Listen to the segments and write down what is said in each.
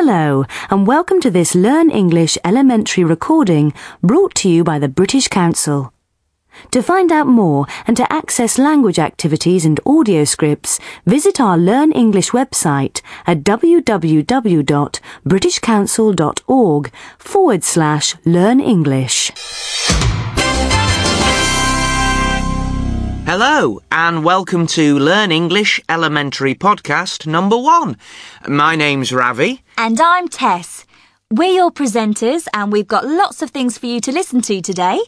Hello, and welcome to this Learn English elementary recording brought to you by the British Council. To find out more and to access language activities and audio scripts, visit our Learn English website at www.britishcouncil.org forward slash learn English. Hello, and welcome to Learn English Elementary Podcast number one. My name's Ravi. And I'm Tess. We're your presenters, and we've got lots of things for you to listen to today.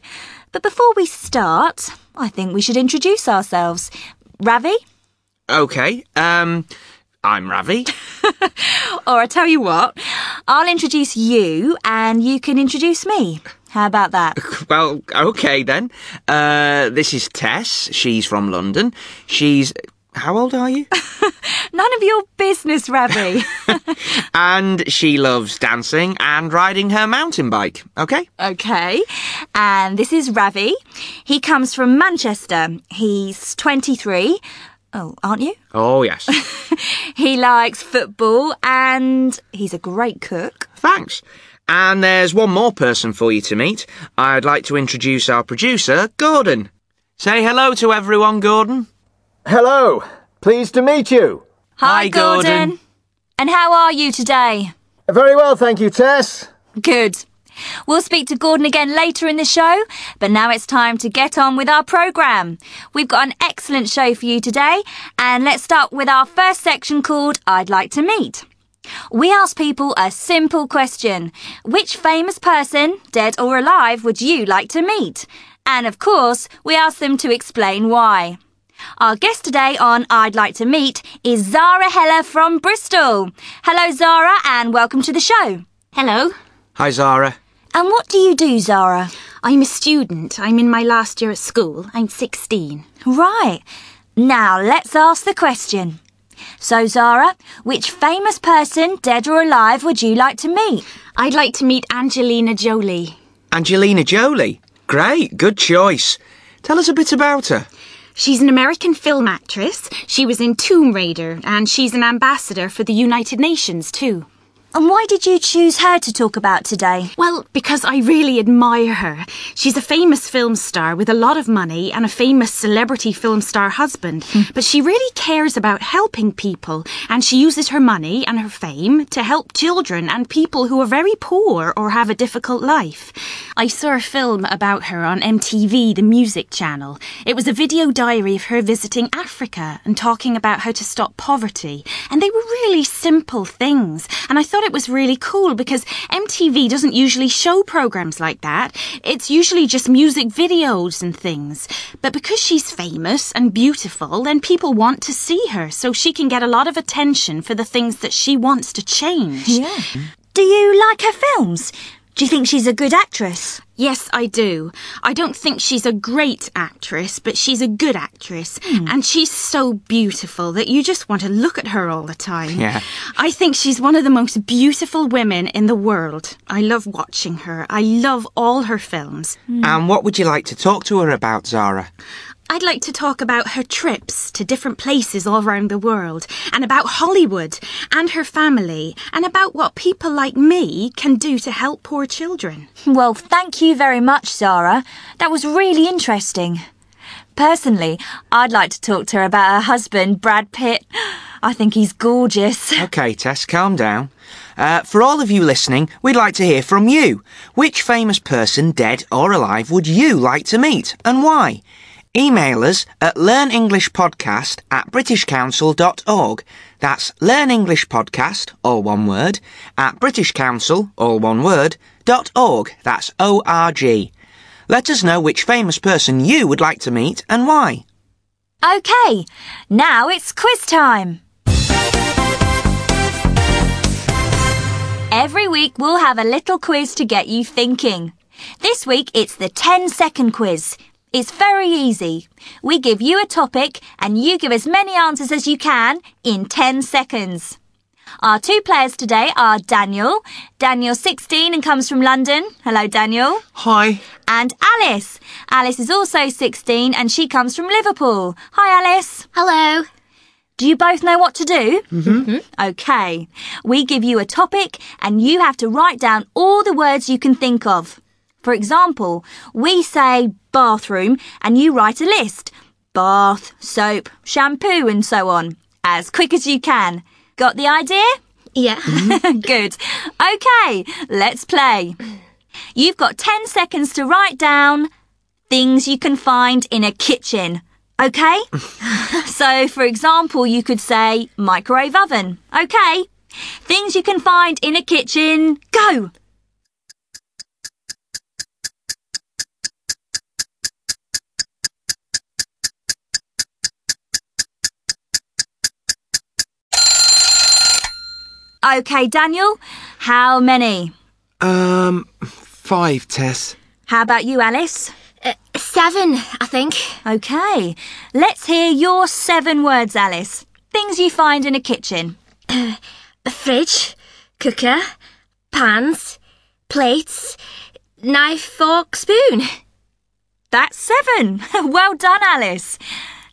But before we start, I think we should introduce ourselves. Ravi? Okay, um, I'm Ravi. Or I tell you what, I'll introduce you, and you can introduce me. How about that? well, okay then. Uh, this is Tess. She's from London. She's. How old are you? None of your business, Ravi. and she loves dancing and riding her mountain bike. Okay? okay. And this is Ravi. He comes from Manchester. He's 23. Oh, aren't you? Oh, yes. He likes football and he's a great cook. Thanks. And there's one more person for you to meet. I'd like to introduce our producer, Gordon. Say hello to everyone, Gordon. Hello, pleased to meet you. Hi, Gordon. And how are you today? Very well, thank you, Tess. Good. We'll speak to Gordon again later in the show, but now it's time to get on with our programme. We've got an excellent show for you today, and let's start with our first section called I'd Like to Meet. We ask people a simple question. Which famous person, dead or alive, would you like to meet? And of course, we ask them to explain why. Our guest today on I'd Like to Meet is Zara Heller from Bristol. Hello, Zara, and welcome to the show. Hello, Hi, Zara. And what do you do, Zara? I'm a student. I'm in my last year at school. I'm 16. Right. Now let's ask the question. So, Zara, which famous person, dead or alive, would you like to meet? I'd like to meet Angelina Jolie. Angelina Jolie. Great, good choice. Tell us a bit about her. She's an American film actress. She was in Tomb Raider, and she's an ambassador for the United Nations, too. And why did you choose her to talk about today? Well, because I really admire her. She's a famous film star with a lot of money and a famous celebrity film star husband. Hmm. But she really cares about helping people, and she uses her money and her fame to help children and people who are very poor or have a difficult life. I saw a film about her on MTV, the music channel. It was a video diary of her visiting Africa and talking about how to stop poverty. And they were really simple things. And I thought it was really cool because MTV doesn't usually show programs like that. It's usually just music videos and things. But because she's famous and beautiful, then people want to see her so she can get a lot of attention for the things that she wants to change. Yeah. Do you like her films? Do you think she's a good actress? Yes, I do. I don't think she's a great actress, but she's a good actress. Hmm. And she's so beautiful that you just want to look at her all the time. Yeah. I think she's one of the most beautiful women in the world. I love watching her. I love all her films. Hmm. And what would you like to talk to her about, Zara? I'd like to talk about her trips to different places all around the world, and about Hollywood and her family, and about what people like me can do to help poor children. Well, thank you very much, Zara. That was really interesting. Personally, I'd like to talk to her about her husband, Brad Pitt. I think he's gorgeous. Okay, Tess, calm down. Uh, for all of you listening, we'd like to hear from you. Which famous person, dead or alive, would you like to meet and why? Email us at learnenglishpodcast at britishcouncil.org. That's learnenglishpodcast, all one word, at britishcouncil, all one word, dot org. That's O-R-G. Let us know which famous person you would like to meet and why. Okay, now it's quiz time. Every week we'll have a little quiz to get you thinking. This week it's the 10 second quiz. It's very easy. We give you a topic and you give as many answers as you can in 10 seconds. Our two players today are Daniel. Daniel 16 and comes from London. Hello, Daniel. Hi. And Alice. Alice is also 16 and she comes from Liverpool. Hi, Alice. Hello. Do you both know what to do? Mm-hmm. Okay. We give you a topic and you have to write down all the words you can think of. For example, we say bathroom and you write a list. Bath, soap, shampoo and so on. As quick as you can. Got the idea? Yeah. Good. Okay, let's play. You've got 10 seconds to write down things you can find in a kitchen. Okay? so, for example, you could say microwave oven. Okay. Things you can find in a kitchen. Go! Okay, Daniel, how many? Um, five, Tess. How about you, Alice? Uh, seven, I think. Okay, let's hear your seven words, Alice. Things you find in a kitchen. A fridge, cooker, pans, plates, knife, fork, spoon. That's seven. well done, Alice.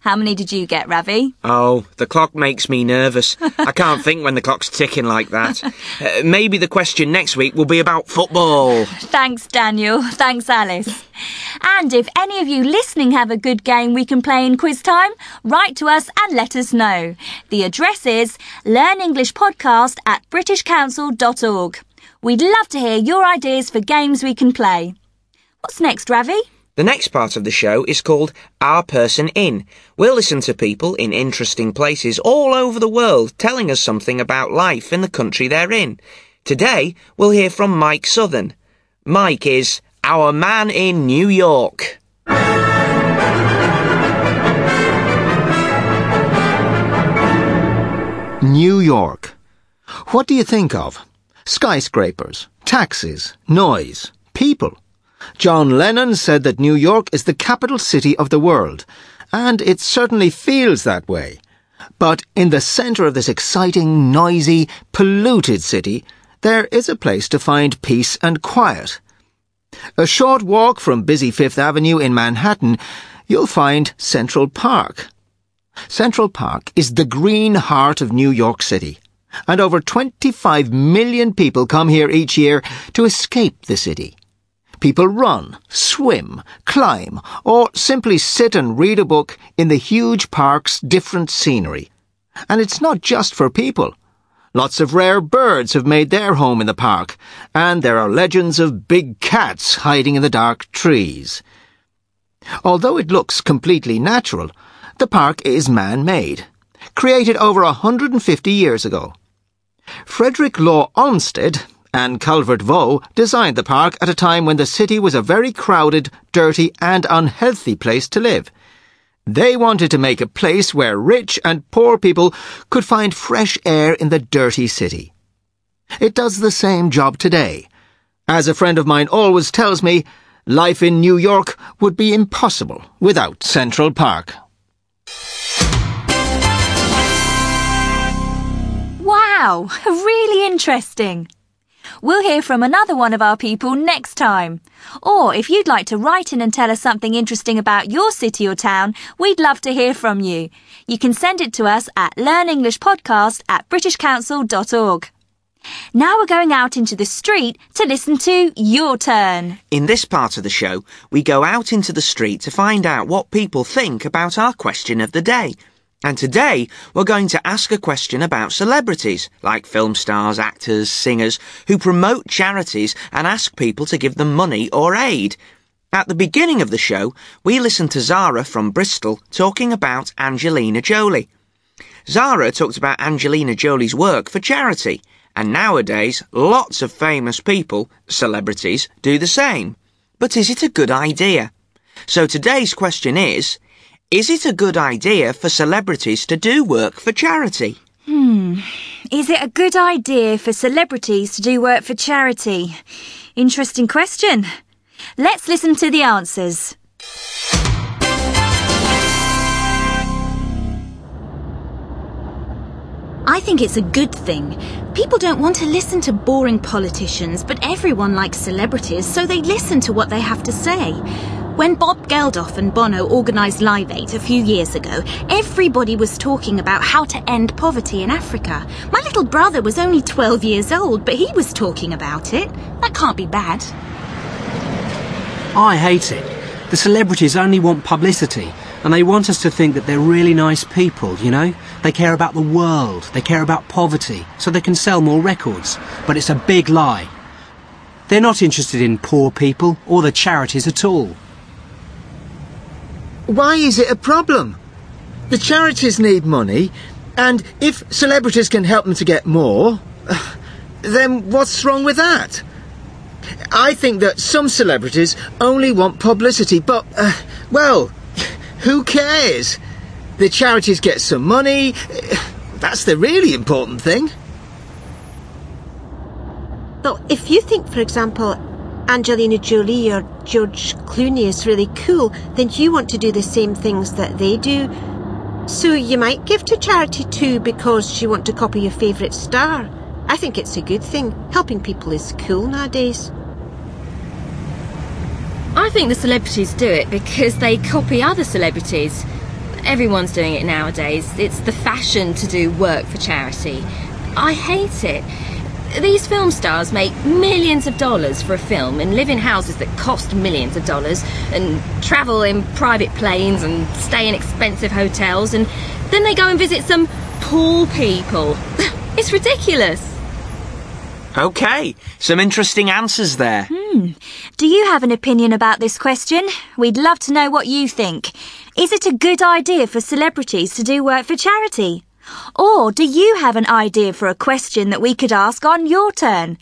How many did you get, Ravi? Oh, the clock makes me nervous. I can't think when the clock's ticking like that. Uh, maybe the question next week will be about football. Thanks, Daniel. Thanks, Alice. And if any of you listening have a good game we can play in quiz time, write to us and let us know. The address is learnenglishpodcast at britishcouncil.org. We'd love to hear your ideas for games we can play. What's next, Ravi? The next part of the show is called Our Person In. We'll listen to people in interesting places all over the world telling us something about life in the country they're in. Today, we'll hear from Mike Southern. Mike is our man in New York. New York. What do you think of? Skyscrapers, taxis, noise, people. John Lennon said that New York is the capital city of the world, and it certainly feels that way. But in the centre of this exciting, noisy, polluted city, there is a place to find peace and quiet. A short walk from busy Fifth Avenue in Manhattan, you'll find Central Park. Central Park is the green heart of New York City, and over 25 million people come here each year to escape the city. People run, swim, climb, or simply sit and read a book in the huge park's different scenery. And it's not just for people. Lots of rare birds have made their home in the park, and there are legends of big cats hiding in the dark trees. Although it looks completely natural, the park is man-made, created over a 150 years ago. Frederick Law Olmsted and Calvert Vaux designed the park at a time when the city was a very crowded, dirty, and unhealthy place to live. They wanted to make a place where rich and poor people could find fresh air in the dirty city. It does the same job today. As a friend of mine always tells me, life in New York would be impossible without Central Park. Wow, really interesting. We'll hear from another one of our people next time. Or if you'd like to write in and tell us something interesting about your city or town, we'd love to hear from you. You can send it to us at learnenglishpodcast at britishcouncil.org. Now we're going out into the street to listen to Your Turn. In this part of the show, we go out into the street to find out what people think about our question of the day. And today, we're going to ask a question about celebrities, like film stars, actors, singers, who promote charities and ask people to give them money or aid. At the beginning of the show, we listened to Zara from Bristol talking about Angelina Jolie. Zara talked about Angelina Jolie's work for charity, and nowadays, lots of famous people, celebrities, do the same. But is it a good idea? So today's question is, is it a good idea for celebrities to do work for charity? Hmm. Is it a good idea for celebrities to do work for charity? Interesting question. Let's listen to the answers. I think it's a good thing. People don't want to listen to boring politicians, but everyone likes celebrities, so they listen to what they have to say. When Bob Geldof and Bono organised Live Aid a few years ago, everybody was talking about how to end poverty in Africa. My little brother was only 12 years old, but he was talking about it. That can't be bad. I hate it. The celebrities only want publicity, and they want us to think that they're really nice people, you know? They care about the world, they care about poverty, so they can sell more records. But it's a big lie. They're not interested in poor people or the charities at all. Why is it a problem? The charities need money, and if celebrities can help them to get more, then what's wrong with that? I think that some celebrities only want publicity, but, uh, well, who cares? The charities get some money. That's the really important thing. But if you think, for example, Angelina Jolie or George Clooney is really cool, then you want to do the same things that they do. So you might give to charity too because you want to copy your favourite star. I think it's a good thing. Helping people is cool nowadays. I think the celebrities do it because they copy other celebrities. Everyone's doing it nowadays. It's the fashion to do work for charity. I hate it. These film stars make millions of dollars for a film and live in houses that cost millions of dollars and travel in private planes and stay in expensive hotels and then they go and visit some poor people. It's ridiculous. OK, some interesting answers there. Hmm. Do you have an opinion about this question? We'd love to know what you think. Is it a good idea for celebrities to do work for charity? Or do you have an idea for a question that we could ask on your turn?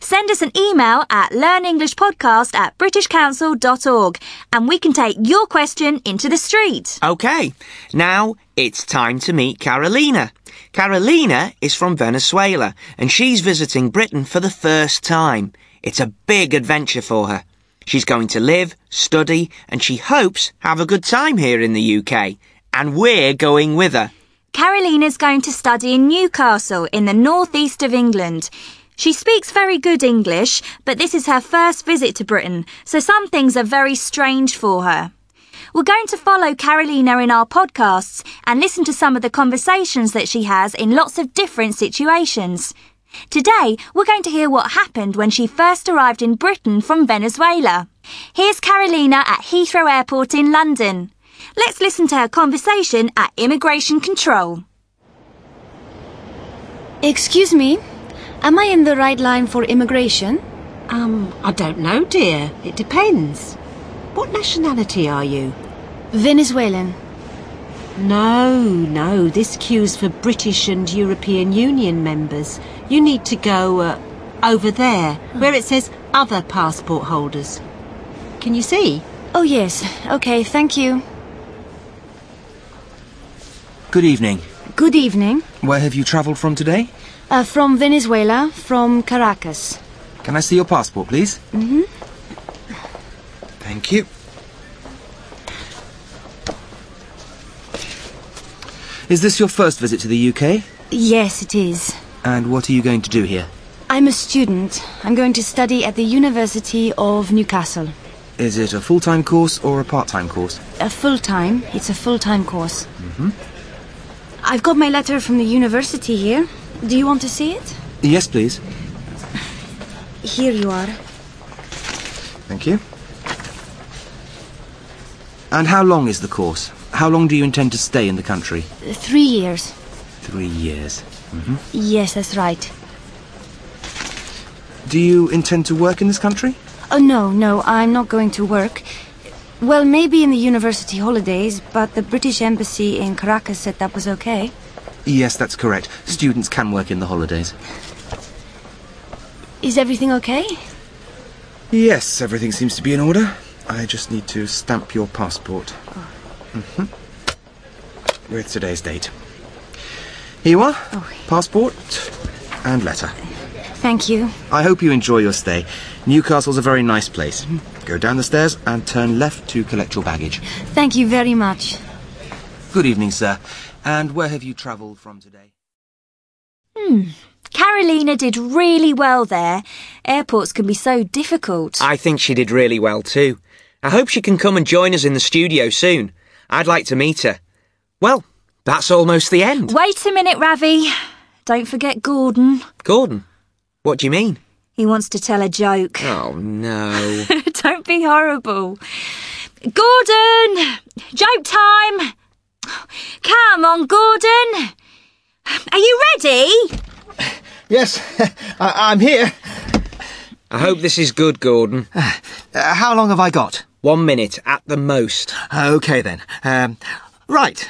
Send us an email at learnenglishpodcast at britishcouncil.org and we can take your question into the street. OK, now it's time to meet Carolina. Carolina is from Venezuela and she's visiting Britain for the first time. It's a big adventure for her. She's going to live, study, and she hopes have a good time here in the UK. And we're going with her. Carolina's going to study in Newcastle in the northeast of England. She speaks very good English, but this is her first visit to Britain, so some things are very strange for her. We're going to follow Carolina in our podcasts and listen to some of the conversations that she has in lots of different situations. Today, we're going to hear what happened when she first arrived in Britain from Venezuela. Here's Carolina at Heathrow Airport in London. Let's listen to her conversation at immigration control. Excuse me, am I in the right line for immigration? Um, I don't know, dear. It depends. What nationality are you? Venezuelan. No, no. This queue's for British and European Union members. You need to go uh, over there, where it says other passport holders. Can you see? Oh, yes. Okay, thank you. Good evening. Good evening. Where have you travelled from today? Uh, from Venezuela, from Caracas. Can I see your passport, please? Mm-hmm. Thank you. Is this your first visit to the UK? Yes, it is. And what are you going to do here? I'm a student. I'm going to study at the University of Newcastle. Is it a full-time course or a part-time course? A full time. It's a full time course. Mm-hmm. I've got my letter from the university here. Do you want to see it? Yes, please. Here you are. Thank you. And how long is the course? How long do you intend to stay in the country? Three years. Three years. Mm-hmm. Yes, that's right. Do you intend to work in this country? Oh, no, no, I'm not going to work. Well, maybe in the university holidays, but the British Embassy in Caracas said that was okay. Yes, that's correct. Students can work in the holidays. Is everything okay? Yes, everything seems to be in order. I just need to stamp your passport. hmm With today's date. Here you are. Passport and letter. Thank you. I hope you enjoy your stay. Newcastle's a very nice place. Go down the stairs and turn left to collect your baggage. Thank you very much. Good evening, sir. And where have you travelled from today? Hmm. Carolina did really well there. Airports can be so difficult. I think she did really well too. I hope she can come and join us in the studio soon. I'd like to meet her. Well, that's almost the end. Wait a minute, Ravi. Don't forget Gordon. Gordon, what do you mean? He wants to tell a joke. Oh, no. Don't be horrible. Gordon! Joke time! Come on, Gordon! Are you ready? Yes, I- I'm here. I hope this is good, Gordon. Uh, how long have I got? One minute at the most. Okay then. Um, right.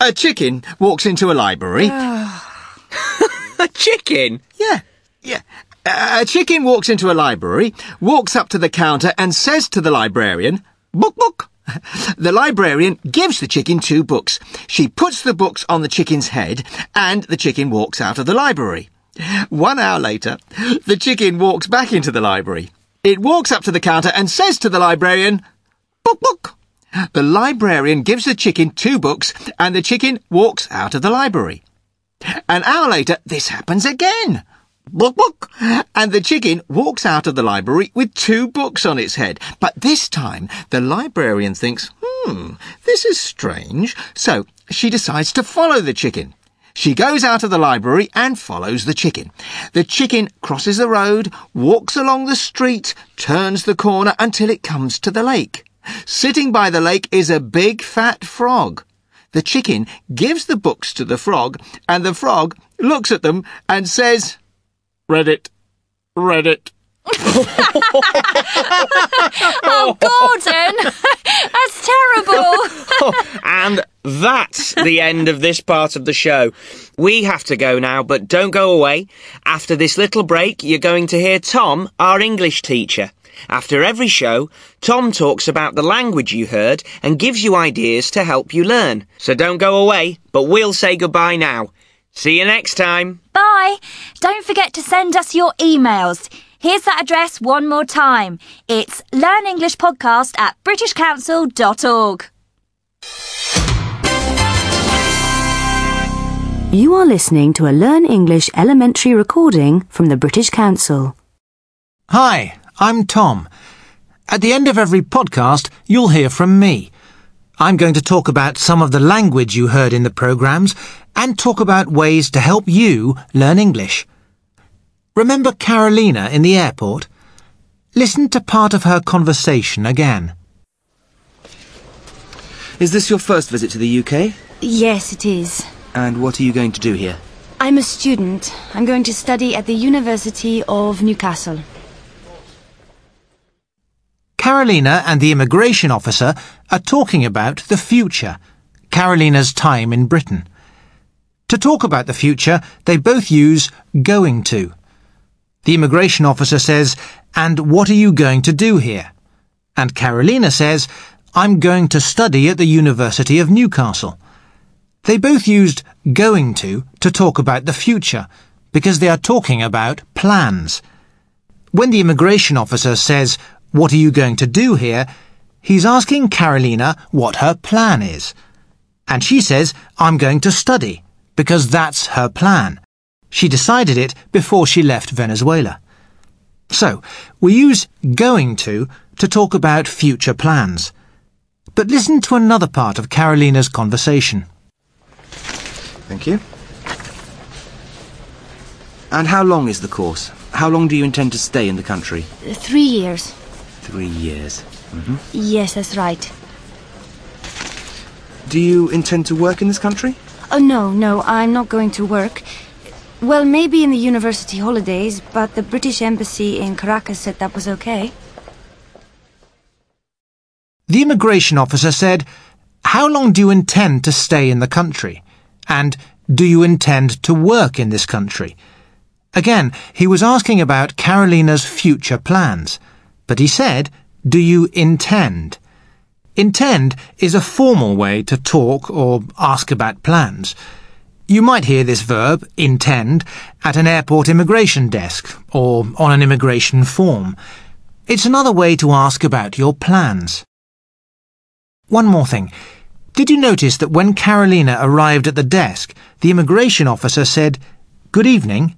A chicken walks into a library. A chicken? Yeah, yeah. A chicken walks into a library, walks up to the counter and says to the librarian, Book, book. The librarian gives the chicken two books. She puts the books on the chicken's head and the chicken walks out of the library. One hour later, the chicken walks back into the library. It walks up to the counter and says to the librarian, Book, book. The librarian gives the chicken two books and the chicken walks out of the library. An hour later, this happens again. Book, book. And the chicken walks out of the library with two books on its head. But this time, the librarian thinks, hmm, this is strange. So she decides to follow the chicken. She goes out of the library and follows the chicken. The chicken crosses the road, walks along the street, turns the corner until it comes to the lake. Sitting by the lake is a big fat frog. The chicken gives the books to the frog, and the frog looks at them and says, Read it. Read it. Oh, Gordon! That's terrible! And that's the end of this part of the show. We have to go now, but don't go away. After this little break, you're going to hear Tom, our English teacher. After every show, Tom talks about the language you heard and gives you ideas to help you learn. So don't go away, but we'll say goodbye now. See you next time. Bye! Don't forget to send us your emails. Here's that address one more time. It's learnenglishpodcast at britishcouncil.org. You are listening to a Learn English elementary recording from the British Council. Hi, I'm Tom. At the end of every podcast, you'll hear from me. I'm going to talk about some of the language you heard in the programs and talk about ways to help you learn English. Remember Carolina in the airport? Listen to part of her conversation again. Is this your first visit to the UK? Yes, it is. And what are you going to do here? I'm a student. I'm going to study at the University of Newcastle. Carolina and the immigration officer are talking about the future, Carolina's time in Britain. To talk about the future, they both use going to. The immigration officer says, And what are you going to do here? And Carolina says, I'm going to study at the University of Newcastle. They both used going to to talk about the future because they are talking about plans. When the immigration officer says, What are you going to do here? he's asking Carolina what her plan is. And she says, I'm going to study because that's her plan. She decided it before she left Venezuela. So, we use going to to talk about future plans. But listen to another part of Carolina's conversation. Thank you. And how long is the course? How long do you intend to stay in the country? Three years. Three years. Mm-hmm. Yes, that's right. Do you intend to work in this country? Oh, no, no, I'm not going to work. Well, maybe in the university holidays, but the British Embassy in Caracas said that was okay. The immigration officer said, How long do you intend to stay in the country? And do you intend to work in this country? Again, he was asking about Carolina's future plans, but he said, Do you intend? Intend is a formal way to talk or ask about plans. You might hear this verb, intend, at an airport immigration desk or on an immigration form. It's another way to ask about your plans. One more thing. Did you notice that when Carolina arrived at the desk, the immigration officer said, Good evening?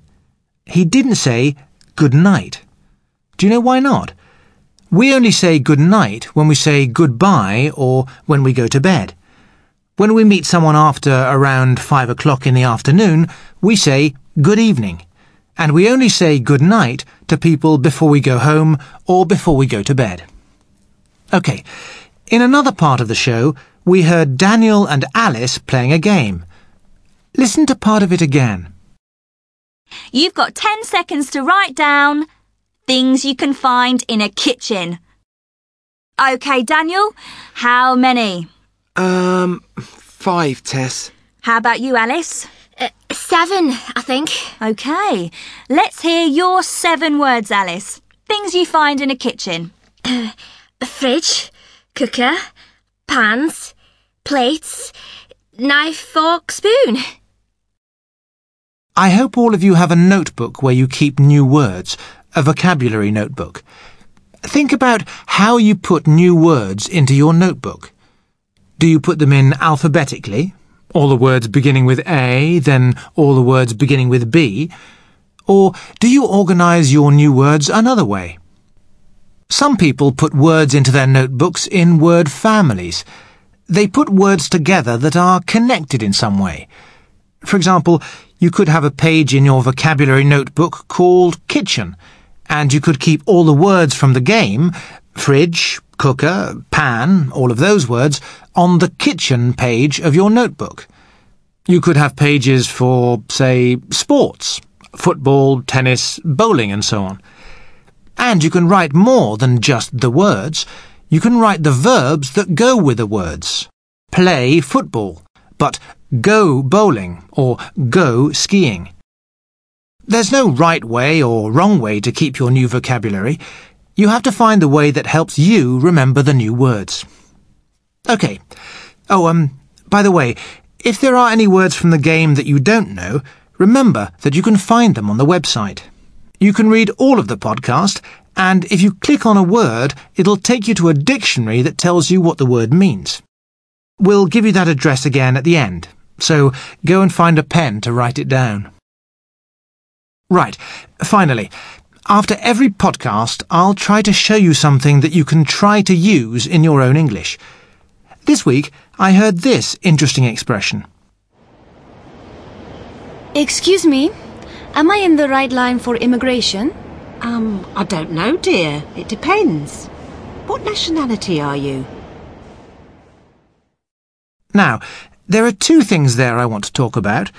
He didn't say, Good night. Do you know why not? We only say good night when we say goodbye or when we go to bed. When we meet someone after around five o'clock in the afternoon, we say good evening. And we only say good night to people before we go home or before we go to bed. OK. In another part of the show, we heard Daniel and Alice playing a game. Listen to part of it again. You've got 10 seconds to write down things you can find in a kitchen. OK, Daniel, how many? Um, five, Tess. How about you, Alice? Uh, seven, I think. OK, let's hear your seven words, Alice. Things you find in a kitchen. Uh, a fridge, cooker, pans, plates, knife, fork, spoon. I hope all of you have a notebook where you keep new words, a vocabulary notebook. Think about how you put new words into your notebook. Do you put them in alphabetically? All the words beginning with A, then all the words beginning with B? Or do you organise your new words another way? Some people put words into their notebooks in word families. They put words together that are connected in some way. For example, you could have a page in your vocabulary notebook called kitchen, and you could keep all the words from the game, fridge, cooker, pan, all of those words, on the kitchen page of your notebook. You could have pages for, say, sports, football, tennis, bowling, and so on. And you can write more than just the words. You can write the verbs that go with the words. Play football, but go bowling or go skiing. There's no right way or wrong way to keep your new vocabulary. You have to find the way that helps you remember the new words. OK. Oh, um, by the way, if there are any words from the game that you don't know, remember that you can find them on the website. You can read all of the podcast, and if you click on a word, it'll take you to a dictionary that tells you what the word means. We'll give you that address again at the end, so go and find a pen to write it down. Right, finally, after every podcast, I'll try to show you something that you can try to use in your own English. This week, I heard this interesting expression. Excuse me, am I in the right line for immigration? Um, I don't know, dear. It depends. What nationality are you? Now, there are two things there I want to talk about.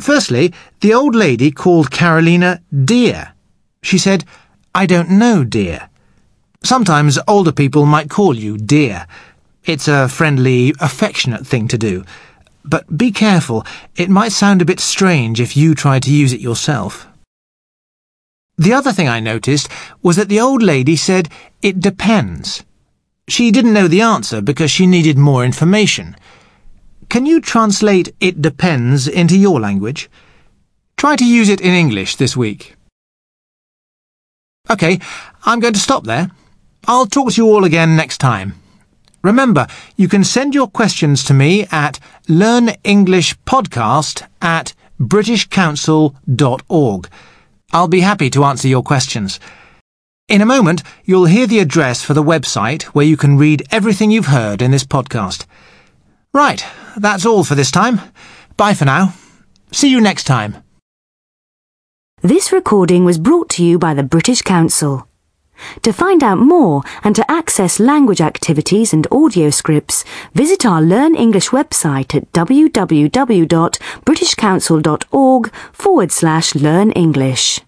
Firstly, the old lady called Carolina dear. She said, I don't know, dear. Sometimes older people might call you dear. It's a friendly, affectionate thing to do. But be careful, it might sound a bit strange if you try to use it yourself. The other thing I noticed was that the old lady said, it depends. She didn't know the answer because she needed more information. Can you translate it depends into your language? Try to use it in English this week. OK, I'm going to stop there. I'll talk to you all again next time. Remember, you can send your questions to me at learnenglishpodcast at britishcouncil.org. I'll be happy to answer your questions. In a moment, you'll hear the address for the website where you can read everything you've heard in this podcast. Right, that's all for this time. Bye for now. See you next time. This recording was brought to you by the British Council. To find out more and to access language activities and audio scripts, visit our Learn English website at www.britishcouncil.org forward slash learn English.